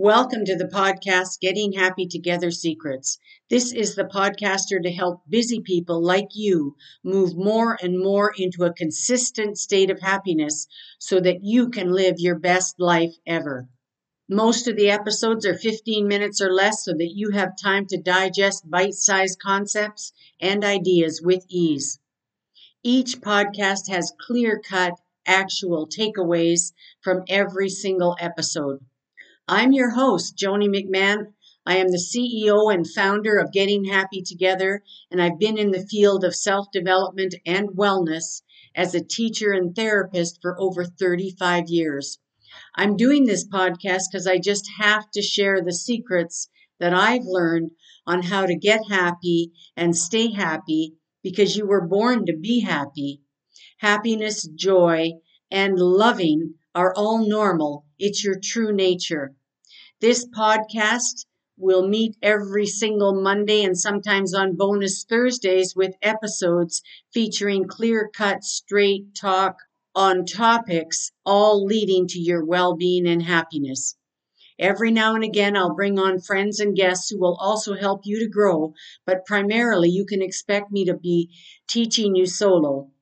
Welcome to the podcast Getting Happy Together Secrets. This is the podcaster to help busy people like you move more and more into a consistent state of happiness so that you can live your best life ever. Most of the episodes are 15 minutes or less so that you have time to digest bite sized concepts and ideas with ease. Each podcast has clear cut, actual takeaways from every single episode. I'm your host, Joni McMahon. I am the CEO and founder of Getting Happy Together, and I've been in the field of self development and wellness as a teacher and therapist for over 35 years. I'm doing this podcast because I just have to share the secrets that I've learned on how to get happy and stay happy because you were born to be happy. Happiness, joy, and loving are all normal. It's your true nature. This podcast will meet every single Monday and sometimes on bonus Thursdays with episodes featuring clear cut, straight talk on topics, all leading to your well being and happiness. Every now and again, I'll bring on friends and guests who will also help you to grow, but primarily you can expect me to be teaching you solo.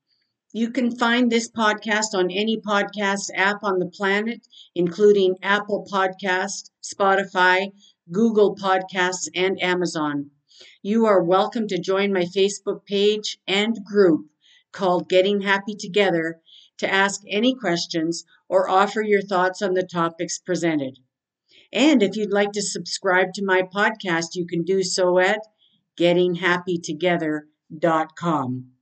You can find this podcast on any podcast app on the planet, including Apple Podcast, Spotify, Google Podcasts, and Amazon. You are welcome to join my Facebook page and group called Getting Happy Together to ask any questions or offer your thoughts on the topics presented. And if you'd like to subscribe to my podcast, you can do so at gettinghappytogether.com.